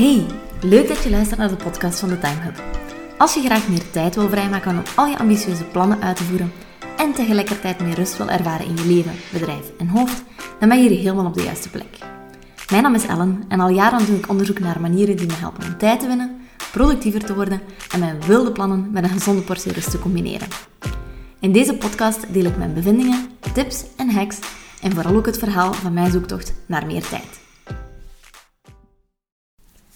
Hey, leuk dat je luistert naar de podcast van de Time Hub. Als je graag meer tijd wil vrijmaken om al je ambitieuze plannen uit te voeren en tegelijkertijd meer rust wil ervaren in je leven, bedrijf en hoofd, dan ben je hier helemaal op de juiste plek. Mijn naam is Ellen en al jaren doe ik onderzoek naar manieren die me helpen om tijd te winnen, productiever te worden en mijn wilde plannen met een gezonde portie rust te combineren. In deze podcast deel ik mijn bevindingen, tips en hacks en vooral ook het verhaal van mijn zoektocht naar meer tijd.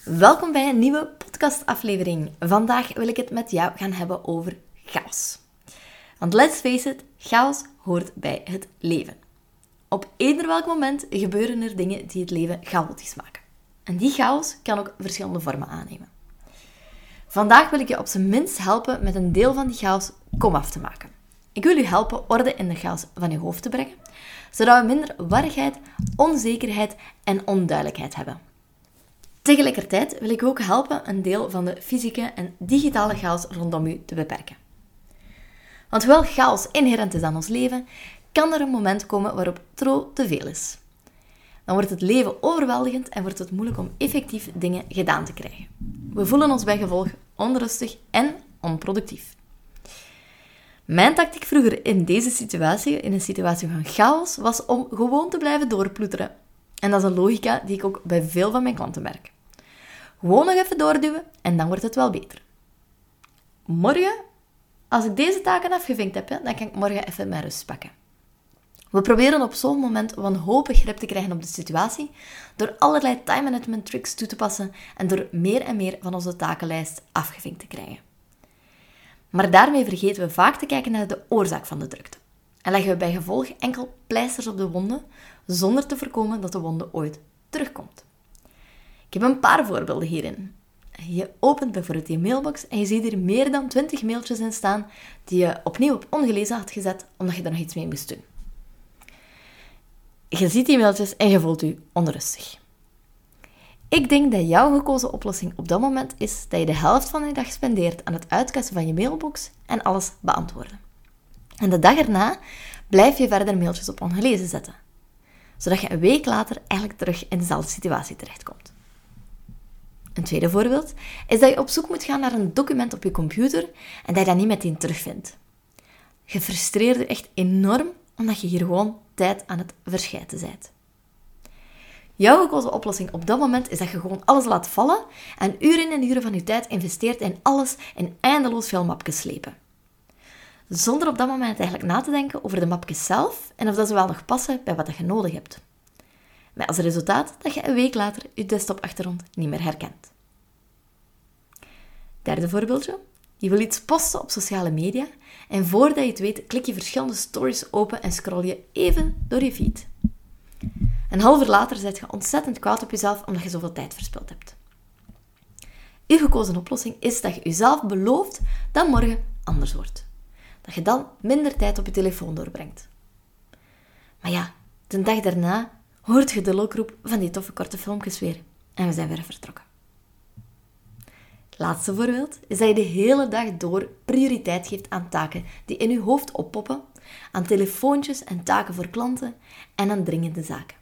Welkom bij een nieuwe podcastaflevering. Vandaag wil ik het met jou gaan hebben over chaos. Want let's face it, chaos hoort bij het leven. Op eender welk moment gebeuren er dingen die het leven chaotisch maken. En die chaos kan ook verschillende vormen aannemen. Vandaag wil ik je op zijn minst helpen met een deel van die chaos komaf te maken. Ik wil u helpen orde in de chaos van je hoofd te brengen, zodat we minder warrigheid, onzekerheid en onduidelijkheid hebben. Tegelijkertijd wil ik ook helpen een deel van de fysieke en digitale chaos rondom u te beperken. Want hoewel chaos inherent is aan ons leven, kan er een moment komen waarop tro te veel is. Dan wordt het leven overweldigend en wordt het moeilijk om effectief dingen gedaan te krijgen. We voelen ons bij gevolg onrustig en onproductief. Mijn tactiek vroeger in deze situatie, in een situatie van chaos, was om gewoon te blijven doorploeteren. En dat is een logica die ik ook bij veel van mijn klanten merk. Gewoon nog even doorduwen en dan wordt het wel beter. Morgen, als ik deze taken afgevinkt heb, dan kan ik morgen even mijn rust pakken. We proberen op zo'n moment wanhopig grip te krijgen op de situatie door allerlei time management tricks toe te passen en door meer en meer van onze takenlijst afgevinkt te krijgen. Maar daarmee vergeten we vaak te kijken naar de oorzaak van de drukte. En leggen we bij gevolg enkel pleisters op de wonden, zonder te voorkomen dat de wonde ooit terugkomt. Ik heb een paar voorbeelden hierin. Je opent bijvoorbeeld je mailbox en je ziet er meer dan 20 mailtjes in staan die je opnieuw op ongelezen had gezet omdat je er nog iets mee moest doen. Je ziet die mailtjes en je voelt je onrustig. Ik denk dat jouw gekozen oplossing op dat moment is dat je de helft van je dag spendeert aan het uitkassen van je mailbox en alles beantwoorden. En de dag erna blijf je verder mailtjes op ongelezen zetten, zodat je een week later eigenlijk terug in dezelfde situatie terechtkomt. Een tweede voorbeeld is dat je op zoek moet gaan naar een document op je computer en dat je dat niet meteen terugvindt. Je frustreert je echt enorm omdat je hier gewoon tijd aan het verschijten bent. Jouw gekozen oplossing op dat moment is dat je gewoon alles laat vallen en uren en uren van je tijd investeert in alles in eindeloos veel mapjes slepen. Zonder op dat moment eigenlijk na te denken over de mapjes zelf en of dat ze wel nog passen bij wat je nodig hebt. Met als resultaat dat je een week later je desktop-achtergrond niet meer herkent. Derde voorbeeldje. Je wil iets posten op sociale media en voordat je het weet klik je verschillende stories open en scroll je even door je feed. Een half uur later zit je ontzettend kwaad op jezelf omdat je zoveel tijd verspild hebt. Uw gekozen oplossing is dat je jezelf belooft dat morgen anders wordt. Dat je dan minder tijd op je telefoon doorbrengt. Maar ja, de dag daarna hoort je de lokroep van die toffe korte filmpjes weer. En we zijn weer vertrokken. Laatste voorbeeld is dat je de hele dag door prioriteit geeft aan taken die in je hoofd oppoppen, aan telefoontjes en taken voor klanten en aan dringende zaken.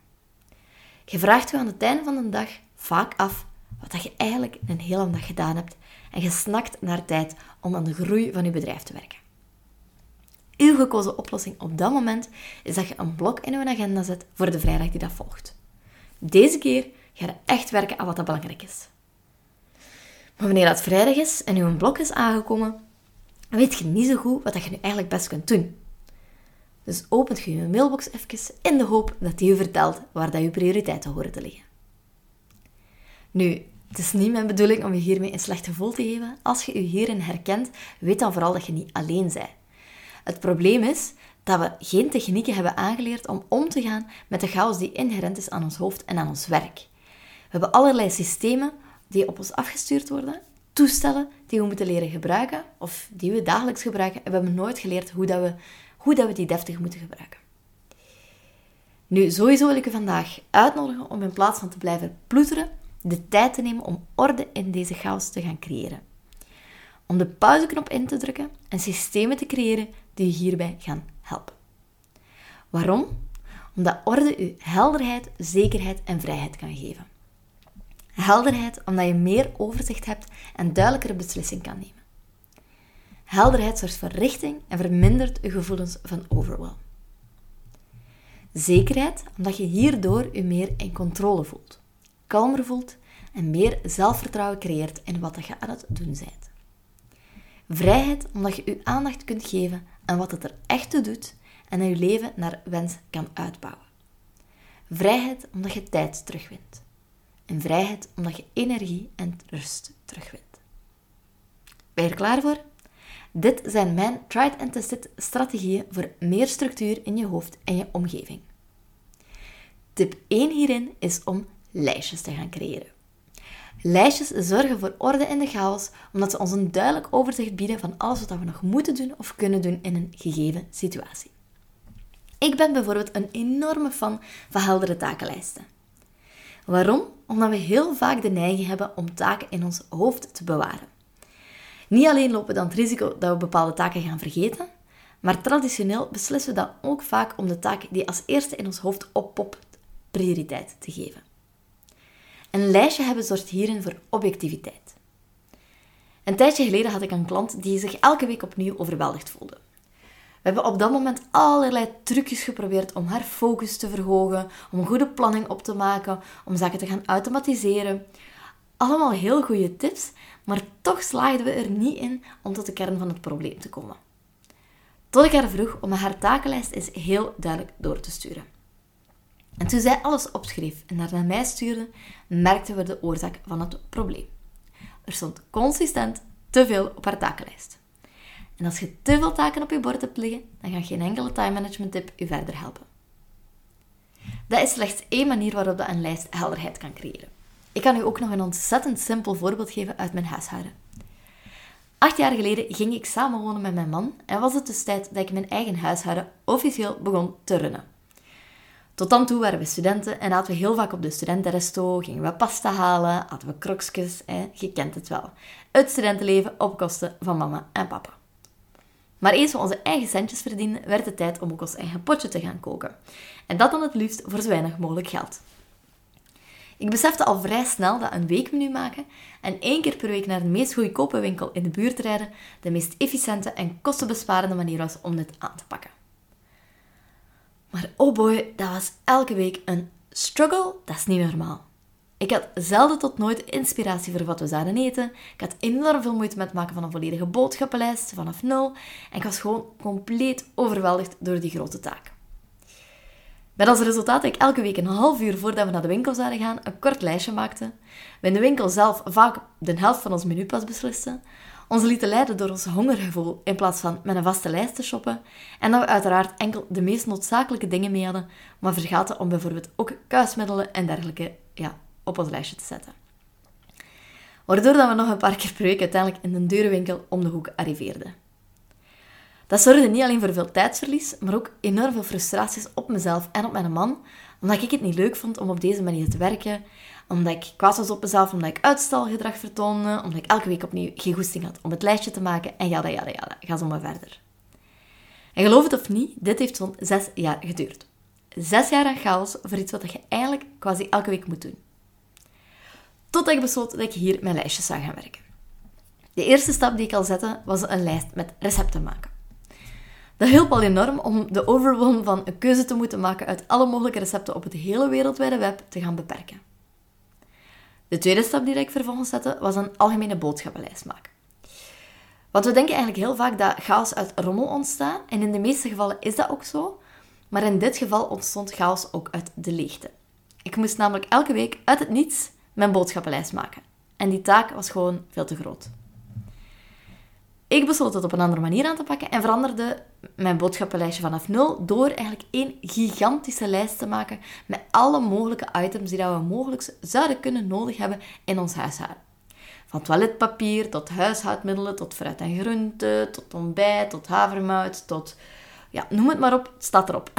Je vraagt je aan het einde van de dag vaak af wat je eigenlijk een hele dag gedaan hebt en je snakt naar tijd om aan de groei van je bedrijf te werken. Uw gekozen oplossing op dat moment is dat je een blok in je agenda zet voor de vrijdag die dat volgt. Deze keer ga je echt werken aan wat dat belangrijk is. Maar wanneer dat vrijdag is en uw blok is aangekomen, weet je niet zo goed wat je nu eigenlijk best kunt doen. Dus opent je je mailbox even in de hoop dat die je vertelt waar dat je prioriteiten horen te liggen. Nu, het is niet mijn bedoeling om je hiermee een slecht gevoel te geven. Als je je hierin herkent, weet dan vooral dat je niet alleen bent. Het probleem is dat we geen technieken hebben aangeleerd om om te gaan met de chaos die inherent is aan ons hoofd en aan ons werk. We hebben allerlei systemen die op ons afgestuurd worden, toestellen die we moeten leren gebruiken of die we dagelijks gebruiken en we hebben nooit geleerd hoe, dat we, hoe dat we die deftig moeten gebruiken. Nu, sowieso wil ik u vandaag uitnodigen om in plaats van te blijven ploeteren, de tijd te nemen om orde in deze chaos te gaan creëren. Om de pauzeknop in te drukken en systemen te creëren die je hierbij gaan helpen. Waarom? Omdat orde u helderheid, zekerheid en vrijheid kan geven. Helderheid omdat je meer overzicht hebt en duidelijkere beslissing kan nemen. Helderheid zorgt voor richting en vermindert je gevoelens van overwhelm. Zekerheid omdat je hierdoor je meer in controle voelt, kalmer voelt en meer zelfvertrouwen creëert in wat je aan het doen bent. Vrijheid omdat je je aandacht kunt geven aan wat het er echt toe doet en je leven naar wens kan uitbouwen. Vrijheid omdat je tijd terugwint. En vrijheid omdat je energie en rust terugwint. Ben je er klaar voor? Dit zijn mijn tried and tested strategieën voor meer structuur in je hoofd en je omgeving. Tip 1 hierin is om lijstjes te gaan creëren. Lijstjes zorgen voor orde in de chaos, omdat ze ons een duidelijk overzicht bieden van alles wat we nog moeten doen of kunnen doen in een gegeven situatie. Ik ben bijvoorbeeld een enorme fan van heldere takenlijsten. Waarom? Omdat we heel vaak de neiging hebben om taken in ons hoofd te bewaren. Niet alleen lopen we dan het risico dat we bepaalde taken gaan vergeten, maar traditioneel beslissen we dan ook vaak om de taak die als eerste in ons hoofd oppopt prioriteit te geven. Een lijstje hebben zorgt hierin voor objectiviteit. Een tijdje geleden had ik een klant die zich elke week opnieuw overweldigd voelde. We hebben op dat moment allerlei trucjes geprobeerd om haar focus te verhogen, om een goede planning op te maken, om zaken te gaan automatiseren. Allemaal heel goede tips, maar toch slaagden we er niet in om tot de kern van het probleem te komen. Tot ik haar vroeg om haar takenlijst eens heel duidelijk door te sturen. En toen zij alles opschreef en naar mij stuurde, merkten we de oorzaak van het probleem. Er stond consistent te veel op haar takenlijst. En als je te veel taken op je bord hebt liggen, dan gaat geen enkele time management tip je verder helpen. Dat is slechts één manier waarop je een lijst helderheid kan creëren. Ik kan u ook nog een ontzettend simpel voorbeeld geven uit mijn huishouden. Acht jaar geleden ging ik samenwonen met mijn man en was het dus tijd dat ik mijn eigen huishouden officieel begon te runnen. Tot dan toe waren we studenten en aten we heel vaak op de studentenresto, gingen we pasta halen, aten we krokjes, hè, je kent het wel. Het studentenleven op kosten van mama en papa. Maar eens we onze eigen centjes verdienden, werd het tijd om ook ons eigen potje te gaan koken. En dat dan het liefst voor zo weinig mogelijk geld. Ik besefte al vrij snel dat een weekmenu maken en één keer per week naar de meest goedkope winkel in de buurt rijden de meest efficiënte en kostenbesparende manier was om dit aan te pakken. Maar oh boy, dat was elke week een struggle, dat is niet normaal. Ik had zelden tot nooit inspiratie voor wat we zouden eten. Ik had enorm veel moeite met het maken van een volledige boodschappenlijst vanaf nul. En ik was gewoon compleet overweldigd door die grote taak. Met als resultaat dat ik elke week een half uur voordat we naar de winkel zouden gaan, een kort lijstje maakte. We in de winkel zelf vaak de helft van ons menu pas beslisten. Ons lieten leiden door ons hongergevoel in plaats van met een vaste lijst te shoppen. En dat we uiteraard enkel de meest noodzakelijke dingen mee hadden, maar vergaten om bijvoorbeeld ook kuismiddelen en dergelijke ja, op ons lijstje te zetten. Waardoor dat we nog een paar keer per week uiteindelijk in de deurenwinkel om de hoek arriveerden. Dat zorgde niet alleen voor veel tijdsverlies, maar ook enorm veel frustraties op mezelf en op mijn man, omdat ik het niet leuk vond om op deze manier te werken, omdat ik kwaad was op mezelf, omdat ik uitstelgedrag vertoonde, omdat ik elke week opnieuw geen goesting had om het lijstje te maken en ja, ja, ja, ga zo maar verder. En geloof het of niet, dit heeft zo'n zes jaar geduurd. Zes jaar aan chaos voor iets wat je eigenlijk quasi elke week moet doen. Totdat ik besloot dat ik hier mijn lijstjes zou gaan werken. De eerste stap die ik al zette, was een lijst met recepten maken. Dat hielp al enorm om de overwhelm van een keuze te moeten maken uit alle mogelijke recepten op het hele wereldwijde web te gaan beperken. De tweede stap die ik vervolgens zette, was een algemene boodschappenlijst maken. Want we denken eigenlijk heel vaak dat chaos uit rommel ontstaat, en in de meeste gevallen is dat ook zo, maar in dit geval ontstond chaos ook uit de leegte. Ik moest namelijk elke week uit het niets mijn boodschappenlijst maken. En die taak was gewoon veel te groot. Ik besloot het op een andere manier aan te pakken en veranderde mijn boodschappenlijstje vanaf nul door eigenlijk één gigantische lijst te maken met alle mogelijke items die we mogelijk zouden kunnen nodig hebben in ons huishouden. Van toiletpapier tot huishoudmiddelen, tot fruit en groente, tot ontbijt, tot havermout, tot... Ja, noem het maar op, staat erop.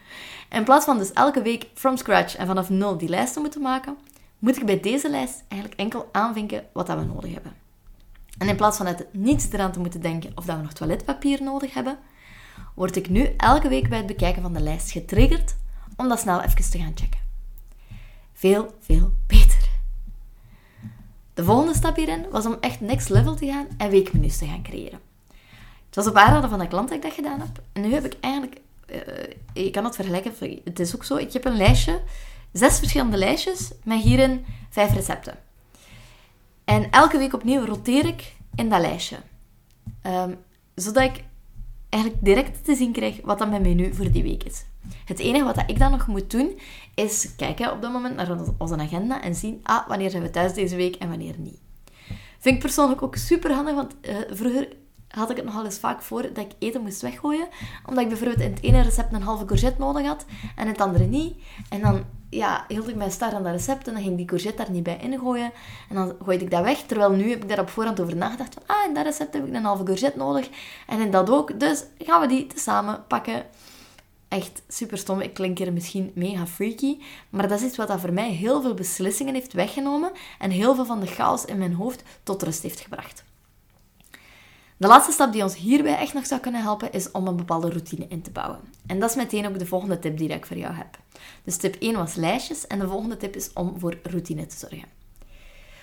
in plaats van dus elke week from scratch en vanaf nul die lijst te moeten maken, moet ik bij deze lijst eigenlijk enkel aanvinken wat dat we nodig hebben. En in plaats van uit niets eraan te moeten denken of dat we nog toiletpapier nodig hebben, word ik nu elke week bij het bekijken van de lijst getriggerd om dat snel even te gaan checken. Veel, veel beter. De volgende stap hierin was om echt next level te gaan en weekmenu's te gaan creëren. Het was op aanraden van de klant dat ik dat gedaan heb. En nu heb ik eigenlijk... Uh, je kan het vergelijken, het is ook zo. Ik heb een lijstje, zes verschillende lijstjes, met hierin vijf recepten. En elke week opnieuw roteer ik in dat lijstje. Um, zodat ik eigenlijk direct te zien krijg wat dan mijn menu voor die week is. Het enige wat ik dan nog moet doen, is kijken op dat moment naar onze agenda en zien, ah, wanneer zijn we thuis deze week en wanneer niet. Vind ik persoonlijk ook super handig, want uh, vroeger had ik het nogal eens vaak voor dat ik eten moest weggooien. Omdat ik bijvoorbeeld in het ene recept een halve courgette nodig had en het andere niet. En dan ja, hield ik mij star aan dat recept en dan ging die courgette daar niet bij ingooien. En dan gooide ik dat weg. Terwijl nu heb ik daar op voorhand over nagedacht. Van, ah, in dat recept heb ik een halve courgette nodig. En in dat ook. Dus gaan we die samen pakken. Echt super stom. Ik klink hier misschien mega freaky. Maar dat is iets wat dat voor mij heel veel beslissingen heeft weggenomen. En heel veel van de chaos in mijn hoofd tot rust heeft gebracht. De laatste stap die ons hierbij echt nog zou kunnen helpen, is om een bepaalde routine in te bouwen. En dat is meteen ook de volgende tip die ik voor jou heb. Dus tip 1 was lijstjes en de volgende tip is om voor routine te zorgen.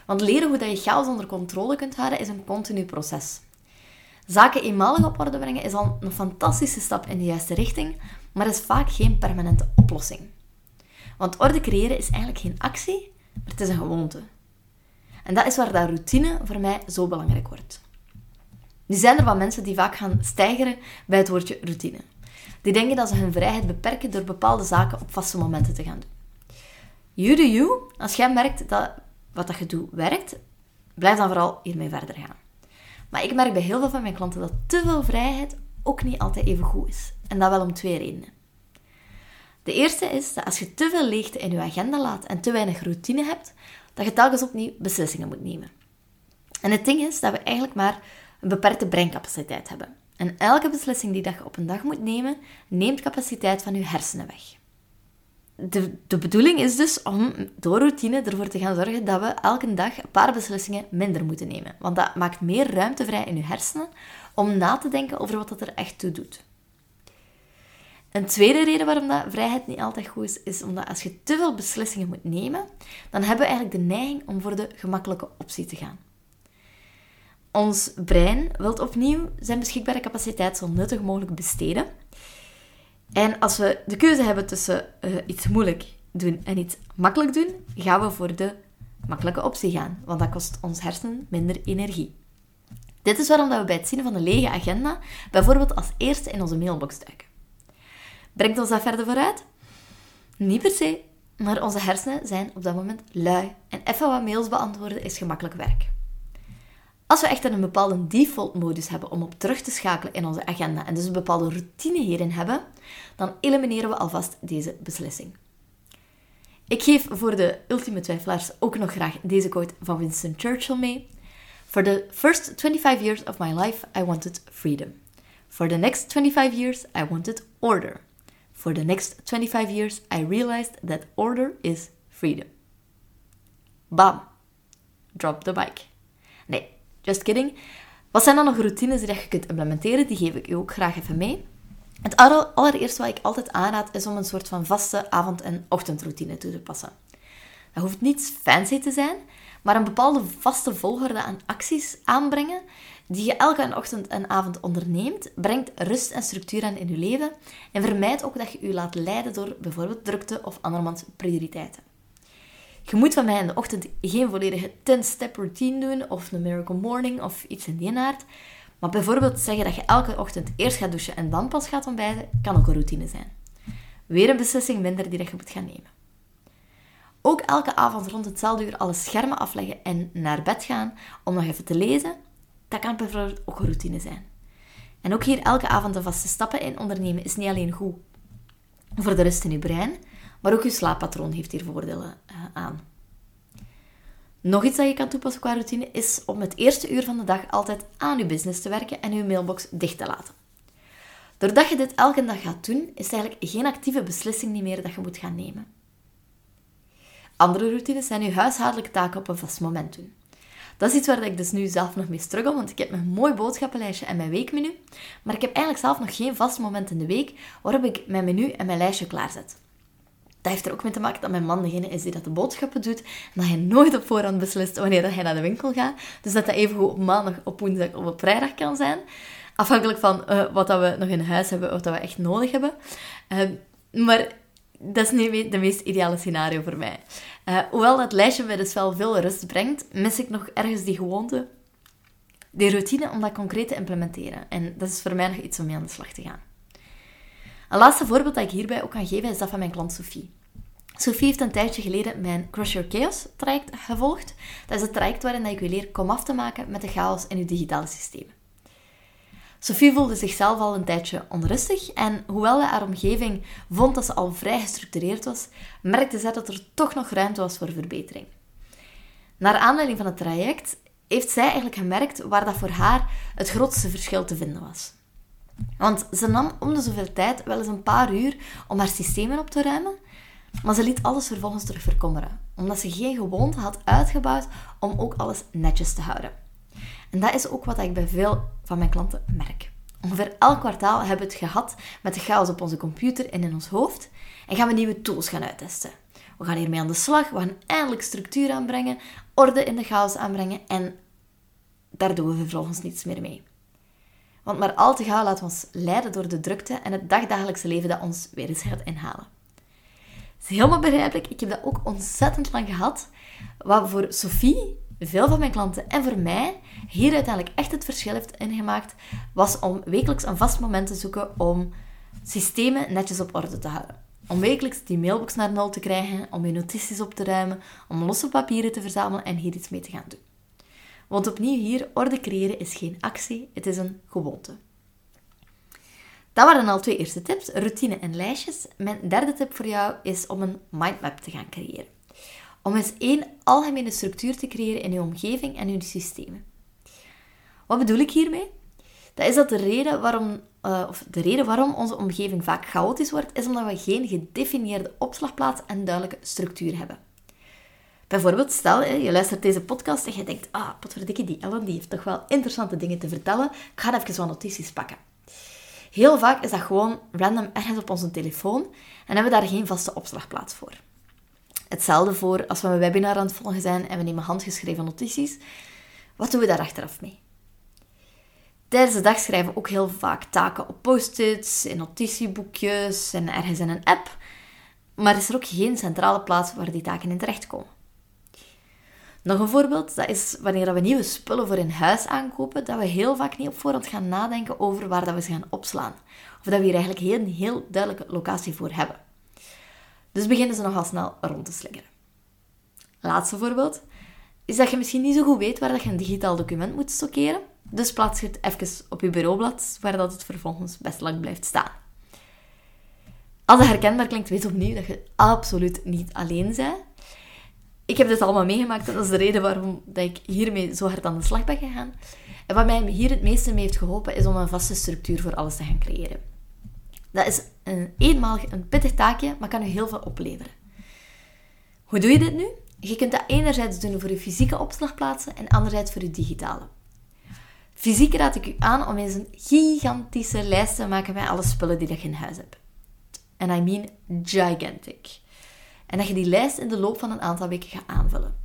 Want leren hoe dat je chaos onder controle kunt houden is een continu proces. Zaken eenmalig op orde brengen is al een fantastische stap in de juiste richting, maar is vaak geen permanente oplossing. Want orde creëren is eigenlijk geen actie, maar het is een gewoonte. En dat is waar dat routine voor mij zo belangrijk wordt. Nu zijn er wat mensen die vaak gaan stijgeren bij het woordje routine. Die denken dat ze hun vrijheid beperken door bepaalde zaken op vaste momenten te gaan doen. You do you. Als jij merkt dat wat dat je doet werkt, blijf dan vooral hiermee verder gaan. Maar ik merk bij heel veel van mijn klanten dat te veel vrijheid ook niet altijd even goed is. En dat wel om twee redenen. De eerste is dat als je te veel leegte in je agenda laat en te weinig routine hebt, dat je telkens opnieuw beslissingen moet nemen. En het ding is dat we eigenlijk maar een beperkte breincapaciteit hebben. En elke beslissing die je op een dag moet nemen, neemt capaciteit van je hersenen weg. De, de bedoeling is dus om door routine ervoor te gaan zorgen dat we elke dag een paar beslissingen minder moeten nemen. Want dat maakt meer ruimte vrij in je hersenen om na te denken over wat dat er echt toe doet. Een tweede reden waarom dat vrijheid niet altijd goed is, is omdat als je te veel beslissingen moet nemen, dan hebben we eigenlijk de neiging om voor de gemakkelijke optie te gaan. Ons brein wil opnieuw zijn beschikbare capaciteit zo nuttig mogelijk besteden. En als we de keuze hebben tussen uh, iets moeilijk doen en iets makkelijk doen, gaan we voor de makkelijke optie gaan, want dat kost ons hersenen minder energie. Dit is waarom we bij het zien van een lege agenda bijvoorbeeld als eerste in onze mailbox duiken. Brengt ons dat verder vooruit? Niet per se, maar onze hersenen zijn op dat moment lui en even wat mails beantwoorden is gemakkelijk werk. Als we echter een bepaalde default-modus hebben om op terug te schakelen in onze agenda en dus een bepaalde routine hierin hebben, dan elimineren we alvast deze beslissing. Ik geef voor de ultieme twijfelaars ook nog graag deze quote van Winston Churchill mee. For the first 25 years of my life, I wanted freedom. For the next 25 years, I wanted order. For the next 25 years, I realized that order is freedom. Bam! Drop the bike. Nee, Just kidding. Wat zijn dan nog routines die je kunt implementeren? Die geef ik u ook graag even mee. Het allereerste wat ik altijd aanraad is om een soort van vaste avond- en ochtendroutine toe te passen. Dat hoeft niets fancy te zijn, maar een bepaalde vaste volgorde aan acties aanbrengen die je elke ochtend en avond onderneemt, brengt rust en structuur aan in je leven en vermijdt ook dat je je laat leiden door bijvoorbeeld drukte of andermans prioriteiten. Je moet van mij in de ochtend geen volledige 10-step routine doen of een miracle morning of iets in die aard. Maar bijvoorbeeld zeggen dat je elke ochtend eerst gaat douchen en dan pas gaat ontbijten, kan ook een routine zijn. Weer een beslissing minder die je moet gaan nemen. Ook elke avond rond hetzelfde uur alle schermen afleggen en naar bed gaan om nog even te lezen, dat kan bijvoorbeeld ook een routine zijn. En ook hier elke avond de vaste stappen in ondernemen is niet alleen goed voor de rust in je brein, maar ook je slaappatroon heeft hier voordelen uh, aan. Nog iets dat je kan toepassen qua routine is om het eerste uur van de dag altijd aan je business te werken en je mailbox dicht te laten. Doordat je dit elke dag gaat doen, is het eigenlijk geen actieve beslissing meer dat je moet gaan nemen. Andere routines zijn je huishoudelijke taken op een vast moment doen. Dat is iets waar ik dus nu zelf nog mee struggle, want ik heb mijn mooi boodschappenlijstje en mijn weekmenu, maar ik heb eigenlijk zelf nog geen vast moment in de week waarop ik mijn menu en mijn lijstje klaarzet. Dat heeft er ook mee te maken dat mijn man degene is die dat de boodschappen doet. En dat hij nooit op voorhand beslist wanneer hij naar de winkel gaat. Dus dat dat even op maandag, op woensdag of op vrijdag kan zijn. Afhankelijk van uh, wat dat we nog in huis hebben of dat we echt nodig hebben. Uh, maar dat is niet de meest ideale scenario voor mij. Uh, hoewel dat lijstje mij dus wel veel rust brengt, mis ik nog ergens die gewoonte, die routine om dat concreet te implementeren. En dat is voor mij nog iets om mee aan de slag te gaan. Een laatste voorbeeld dat ik hierbij ook kan geven is dat van mijn klant Sophie. Sophie heeft een tijdje geleden mijn Crush Your Chaos traject gevolgd. Dat is het traject waarin ik je leer komaf te maken met de chaos in uw digitale systemen. Sophie voelde zichzelf al een tijdje onrustig en hoewel haar omgeving vond dat ze al vrij gestructureerd was, merkte zij dat er toch nog ruimte was voor verbetering. Naar aanleiding van het traject heeft zij eigenlijk gemerkt waar dat voor haar het grootste verschil te vinden was. Want ze nam om de zoveel tijd wel eens een paar uur om haar systemen op te ruimen, maar ze liet alles vervolgens terug verkommeren, omdat ze geen gewoonte had uitgebouwd om ook alles netjes te houden. En dat is ook wat ik bij veel van mijn klanten merk. Ongeveer elk kwartaal hebben we het gehad met de chaos op onze computer en in ons hoofd en gaan we nieuwe tools gaan uittesten. We gaan hiermee aan de slag, we gaan eindelijk structuur aanbrengen, orde in de chaos aanbrengen en daar doen we vervolgens niets meer mee. Want maar al te gauw laten we ons leiden door de drukte en het dagdagelijkse leven dat ons weer eens gaat inhalen. Het is helemaal begrijpelijk. Ik heb dat ook ontzettend lang gehad. Wat voor Sophie, veel van mijn klanten en voor mij hier uiteindelijk echt het verschil heeft ingemaakt, was om wekelijks een vast moment te zoeken om systemen netjes op orde te houden. Om wekelijks die mailbox naar nul te krijgen, om je notities op te ruimen, om losse papieren te verzamelen en hier iets mee te gaan doen. Want opnieuw hier, orde creëren is geen actie, het is een gewoonte. Dat waren al twee eerste tips, routine en lijstjes. Mijn derde tip voor jou is om een mindmap te gaan creëren. Om eens één algemene structuur te creëren in je omgeving en je systemen. Wat bedoel ik hiermee? Dat is dat de reden waarom, uh, of de reden waarom onze omgeving vaak chaotisch wordt, is omdat we geen gedefinieerde opslagplaats en duidelijke structuur hebben. Bijvoorbeeld, stel je luistert deze podcast en je denkt, ah, potverdikke, die Ellen die heeft toch wel interessante dingen te vertellen. Ik ga even wat notities pakken. Heel vaak is dat gewoon random ergens op onze telefoon en hebben we daar geen vaste opslagplaats voor. Hetzelfde voor als we een webinar aan het volgen zijn en we nemen handgeschreven notities. Wat doen we daar achteraf mee? Tijdens de dag schrijven we ook heel vaak taken op post-its, in notitieboekjes en ergens in een app. Maar is er ook geen centrale plaats waar die taken in terechtkomen. Nog een voorbeeld, dat is wanneer we nieuwe spullen voor in huis aankopen, dat we heel vaak niet op voorhand gaan nadenken over waar dat we ze gaan opslaan. Of dat we hier eigenlijk een heel duidelijke locatie voor hebben. Dus beginnen ze nogal snel rond te slingeren. Laatste voorbeeld is dat je misschien niet zo goed weet waar dat je een digitaal document moet stockeren. Dus plaats je het even op je bureaublad, waar dat het vervolgens best lang blijft staan. Als het herkenbaar klinkt, weet opnieuw dat je absoluut niet alleen bent ik heb dit allemaal meegemaakt en dat is de reden waarom dat ik hiermee zo hard aan de slag ben gegaan. En wat mij hier het meeste mee heeft geholpen, is om een vaste structuur voor alles te gaan creëren. Dat is een eenmalig een pittig taakje, maar kan u heel veel opleveren. Hoe doe je dit nu? Je kunt dat enerzijds doen voor je fysieke opslagplaatsen en anderzijds voor je digitale. Fysiek raad ik u aan om eens een gigantische lijst te maken met alle spullen die je in huis hebt. En I mean gigantic. En dat je die lijst in de loop van een aantal weken gaat aanvullen.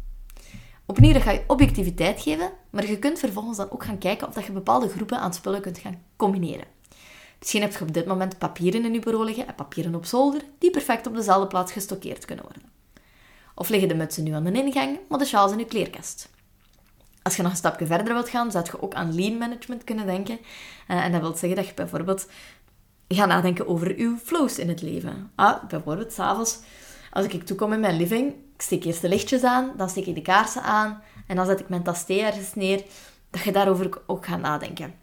Opnieuw, dat ga je objectiviteit geven, maar je kunt vervolgens dan ook gaan kijken of dat je bepaalde groepen aan spullen kunt gaan combineren. Misschien heb je op dit moment papieren in je bureau liggen en papieren op zolder, die perfect op dezelfde plaats gestockeerd kunnen worden. Of liggen de mutsen nu aan de ingang, maar de sjaals in je kleerkast. Als je nog een stapje verder wilt gaan, zou je ook aan lean management kunnen denken. Uh, en dat wil zeggen dat je bijvoorbeeld gaat nadenken over uw flows in het leven. Ah, bijvoorbeeld s'avonds als ik toekom in mijn living, ik steek eerst de lichtjes aan, dan steek ik de kaarsen aan en dan zet ik mijn tas thee ergens neer, dat je daarover ook gaat nadenken.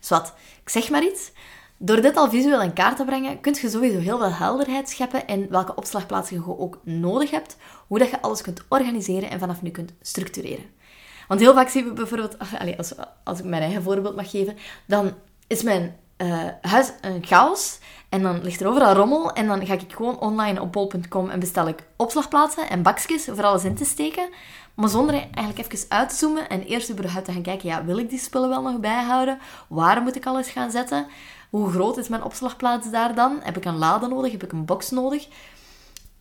Zwat, ik zeg maar iets. Door dit al visueel in kaart te brengen, kun je sowieso heel veel helderheid scheppen in welke opslagplaatsen je ook nodig hebt, hoe dat je alles kunt organiseren en vanaf nu kunt structureren. Want heel vaak zien we bijvoorbeeld, als, als ik mijn eigen voorbeeld mag geven, dan is mijn uh, huis een chaos. En dan ligt er overal rommel. En dan ga ik gewoon online op bol.com en bestel ik opslagplaatsen en bakjes voor alles in te steken. Maar zonder eigenlijk even uit te zoomen en eerst überhaupt te gaan kijken, ja, wil ik die spullen wel nog bijhouden? Waar moet ik alles gaan zetten? Hoe groot is mijn opslagplaats daar dan? Heb ik een lade nodig? Heb ik een box nodig?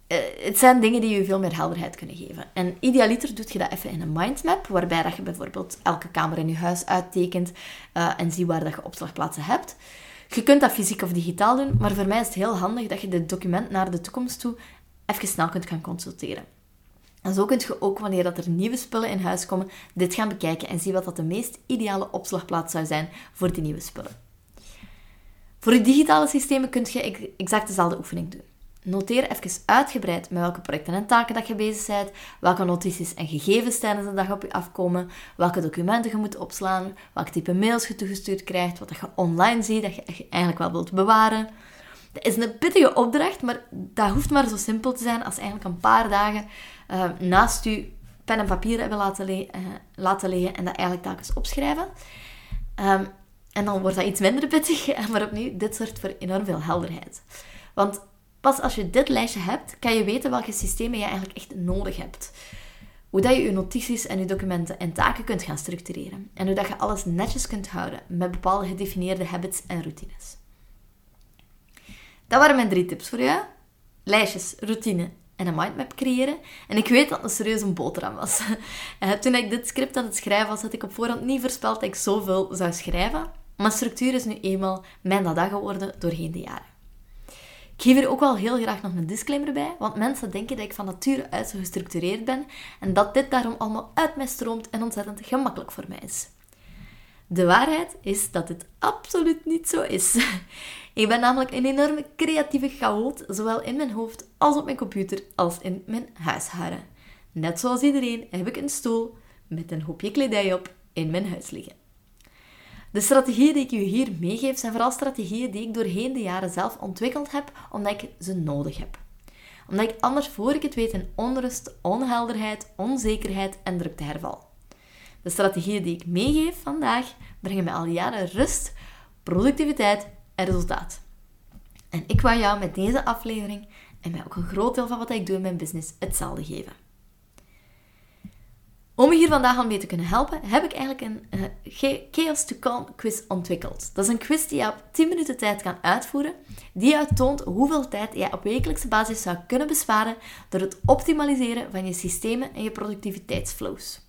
eh, het zijn dingen die je veel meer helderheid kunnen geven. En idealiter doe je dat even in een mindmap, waarbij dat je bijvoorbeeld elke kamer in je huis uittekent uh, en ziet waar dat je opslagplaatsen hebt. Je kunt dat fysiek of digitaal doen, maar voor mij is het heel handig dat je dit document naar de toekomst toe even snel kunt gaan consulteren. En zo kunt je ook, wanneer dat er nieuwe spullen in huis komen, dit gaan bekijken en zien wat dat de meest ideale opslagplaats zou zijn voor die nieuwe spullen. Voor je digitale systemen kun je exact dezelfde oefening doen. Noteer even uitgebreid met welke projecten en taken dat je bezig bent, welke notities en gegevens tijdens de dag op je afkomen, welke documenten je moet opslaan, welk type mails je toegestuurd krijgt, wat je online ziet dat je eigenlijk wel wilt bewaren. Dat is een pittige opdracht, maar dat hoeft maar zo simpel te zijn als eigenlijk een paar dagen uh, naast je pen en papier hebben laten, laten liggen en dat eigenlijk telkens opschrijven. Um, en dan wordt dat iets minder pittig, maar opnieuw, dit zorgt voor enorm veel helderheid. Want pas als je dit lijstje hebt, kan je weten welke systemen je eigenlijk echt nodig hebt. Hoe dat je je notities en je documenten en taken kunt gaan structureren. En hoe dat je alles netjes kunt houden met bepaalde gedefinieerde habits en routines. Dat waren mijn drie tips voor jou. Lijstjes, routine en een mindmap creëren. En ik weet dat het een boterham was. Eh, toen ik dit script aan het schrijven was, had ik op voorhand niet voorspeld dat ik zoveel zou schrijven. Maar structuur is nu eenmaal mijn dada geworden doorheen de jaren. Ik geef hier ook wel heel graag nog een disclaimer bij, want mensen denken dat ik van nature uit zo gestructureerd ben en dat dit daarom allemaal uit mij stroomt en ontzettend gemakkelijk voor mij is. De waarheid is dat dit absoluut niet zo is. Ik ben namelijk een enorme creatieve chaot, zowel in mijn hoofd als op mijn computer als in mijn huishouden. Net zoals iedereen heb ik een stoel met een hoopje kledij op in mijn huis liggen. De strategieën die ik u hier meegeef zijn vooral strategieën die ik doorheen de jaren zelf ontwikkeld heb, omdat ik ze nodig heb. Omdat ik anders voor ik het weet in onrust, onhelderheid, onzekerheid en drukte herval. De strategieën die ik meegeef vandaag brengen mij al jaren rust, productiviteit en resultaat. En ik wou jou met deze aflevering en mij ook een groot deel van wat ik doe in mijn business hetzelfde geven. Om je hier vandaag al mee te kunnen helpen, heb ik eigenlijk een uh, Chaos to Calm quiz ontwikkeld. Dat is een quiz die je op 10 minuten tijd kan uitvoeren, die jou toont hoeveel tijd jij op wekelijkse basis zou kunnen besparen door het optimaliseren van je systemen en je productiviteitsflows.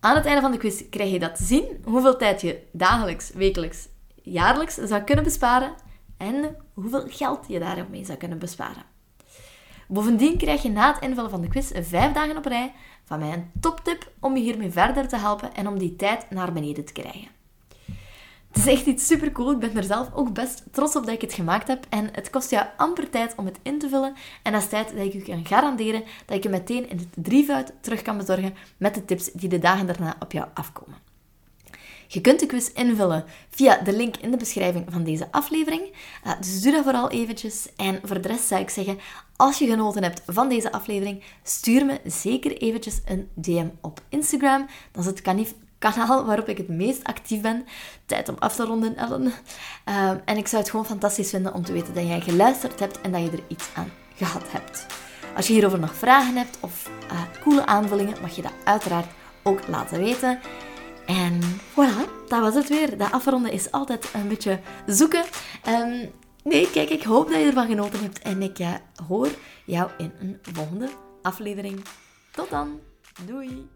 Aan het einde van de quiz krijg je dat te zien, hoeveel tijd je dagelijks, wekelijks, jaarlijks zou kunnen besparen en hoeveel geld je daarmee zou kunnen besparen. Bovendien krijg je na het invullen van de quiz vijf dagen op rij van mij een toptip om je hiermee verder te helpen en om die tijd naar beneden te krijgen. Het is echt iets super cool. Ik ben er zelf ook best trots op dat ik het gemaakt heb. En het kost jou amper tijd om het in te vullen. En dat is tijd dat ik u kan garanderen dat ik je meteen in het drievoud terug kan bezorgen met de tips die de dagen daarna op jou afkomen. Je kunt de quiz invullen via de link in de beschrijving van deze aflevering. Uh, dus doe dat vooral eventjes. En voor de rest zou ik zeggen, als je genoten hebt van deze aflevering, stuur me zeker eventjes een DM op Instagram. Dat is het kanaal waarop ik het meest actief ben. Tijd om af te ronden, Ellen. Uh, en ik zou het gewoon fantastisch vinden om te weten dat jij geluisterd hebt en dat je er iets aan gehad hebt. Als je hierover nog vragen hebt of uh, coole aanvullingen, mag je dat uiteraard ook laten weten. En voilà, dat was het weer. Dat afronden is altijd een beetje zoeken. Um, nee, kijk, ik hoop dat je ervan genoten hebt. En ik uh, hoor jou in een volgende aflevering. Tot dan. Doei.